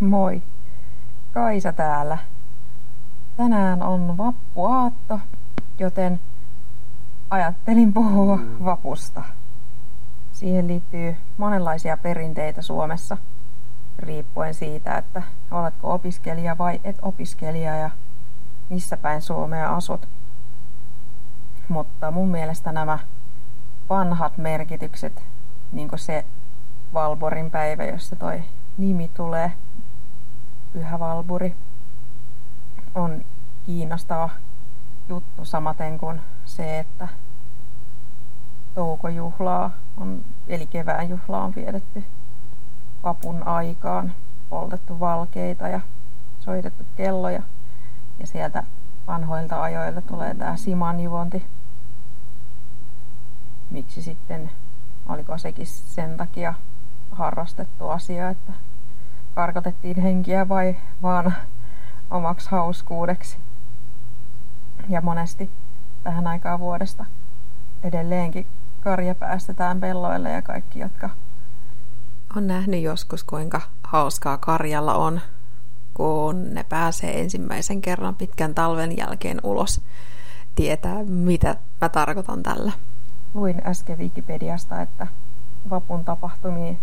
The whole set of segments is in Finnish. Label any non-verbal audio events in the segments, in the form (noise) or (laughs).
Moi, Kaisa täällä. Tänään on vappuaatto, joten ajattelin puhua vapusta. Siihen liittyy monenlaisia perinteitä Suomessa, riippuen siitä, että oletko opiskelija vai et opiskelija ja missä päin Suomea asut. Mutta mun mielestä nämä vanhat merkitykset, niin kuin se Valborin päivä, jossa toi nimi tulee, Pyhä Valburi, on kiinnostava juttu samaten kuin se, että toukojuhlaa on, eli kevään juhlaa on vietetty vapun aikaan, poltettu valkeita ja soitettu kelloja. Ja sieltä vanhoilta ajoilta tulee tämä simanjuonti. Miksi sitten, oliko sekin sen takia harrastettu asia, että karkotettiin henkiä vai vaan omaksi hauskuudeksi. Ja monesti tähän aikaan vuodesta edelleenkin karja päästetään pelloille ja kaikki, jotka on nähnyt joskus, kuinka hauskaa karjalla on, kun ne pääsee ensimmäisen kerran pitkän talven jälkeen ulos, tietää, mitä mä tarkoitan tällä. Luin äsken Wikipediasta, että vapun tapahtumiin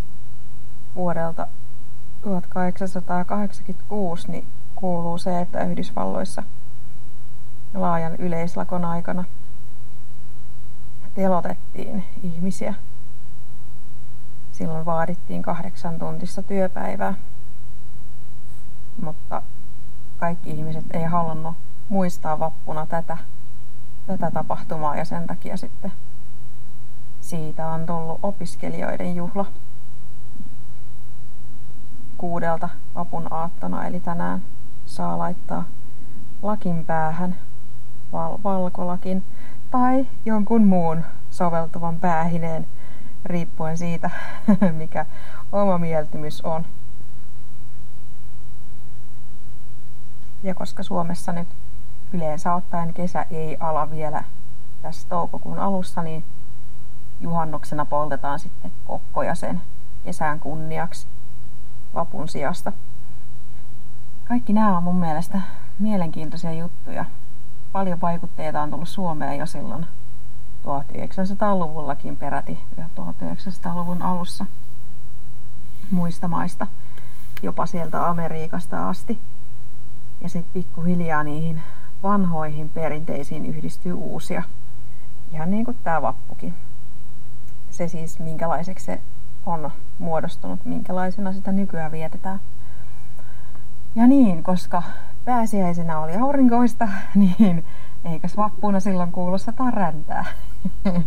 vuodelta 1886 niin kuuluu se, että Yhdysvalloissa laajan yleislakon aikana telotettiin ihmisiä. Silloin vaadittiin kahdeksan tuntista työpäivää, mutta kaikki ihmiset ei halunnut muistaa vappuna tätä, tätä tapahtumaa ja sen takia sitten siitä on tullut opiskelijoiden juhla kuudelta vapun aattona, eli tänään saa laittaa lakin päähän, val- valkolakin tai jonkun muun soveltuvan päähineen, riippuen siitä, (laughs) mikä oma mieltymys on. Ja koska Suomessa nyt yleensä ottaen kesä ei ala vielä tässä toukokuun alussa, niin juhannuksena poltetaan sitten kokkoja sen kesän kunniaksi vapun sijasta. Kaikki nämä on mun mielestä mielenkiintoisia juttuja. Paljon vaikutteita on tullut Suomeen jo silloin 1900-luvullakin peräti ja 1900-luvun alussa muista maista, jopa sieltä Amerikasta asti. Ja sitten pikkuhiljaa niihin vanhoihin perinteisiin yhdistyy uusia. Ihan niin kuin tämä vappukin. Se siis, minkälaiseksi se on muodostunut, minkälaisena sitä nykyään vietetään. Ja niin, koska pääsiäisenä oli aurinkoista, (laughs) niin eikös vappuna silloin kuulu sata räntää. (laughs)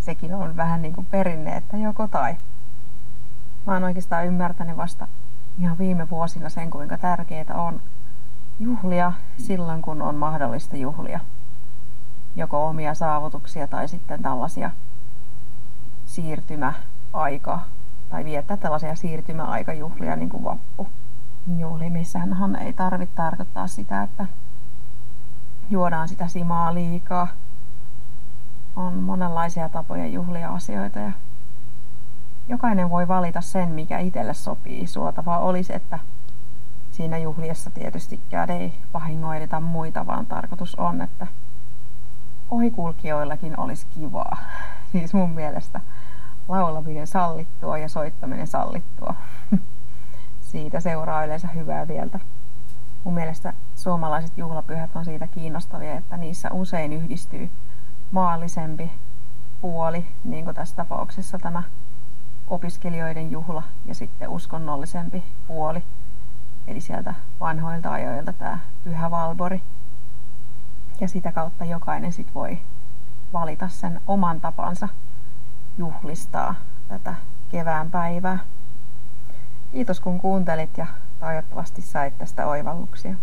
Sekin on vähän niin kuin perinne, että joko tai. Mä oon oikeastaan ymmärtänyt vasta ihan viime vuosina sen, kuinka tärkeää on juhlia silloin, kun on mahdollista juhlia. Joko omia saavutuksia tai sitten tällaisia siirtymäaika tai viettää tällaisia siirtymäaikajuhlia niin kuin vappu. Juhlimissahan ei tarvitse tarkoittaa sitä, että juodaan sitä simaa liikaa. On monenlaisia tapoja juhlia asioita ja jokainen voi valita sen, mikä itselle sopii. Suotavaa olisi, että siinä juhliessa tietystikään ei vahingoideta muita, vaan tarkoitus on, että ohikulkijoillakin olisi kivaa. (laughs) Siis mun mielestä laulaminen sallittua ja soittaminen sallittua. (laughs) siitä seuraa yleensä hyvää vieltä. Mun mielestä suomalaiset juhlapyhät on siitä kiinnostavia, että niissä usein yhdistyy maallisempi puoli, niin kuin tässä tapauksessa tämä opiskelijoiden juhla ja sitten uskonnollisempi puoli. Eli sieltä vanhoilta ajoilta tämä Pyhä Valbori. Ja sitä kautta jokainen sit voi valita sen oman tapansa juhlistaa tätä kevään päivää. Kiitos kun kuuntelit ja toivottavasti sait tästä oivalluksia.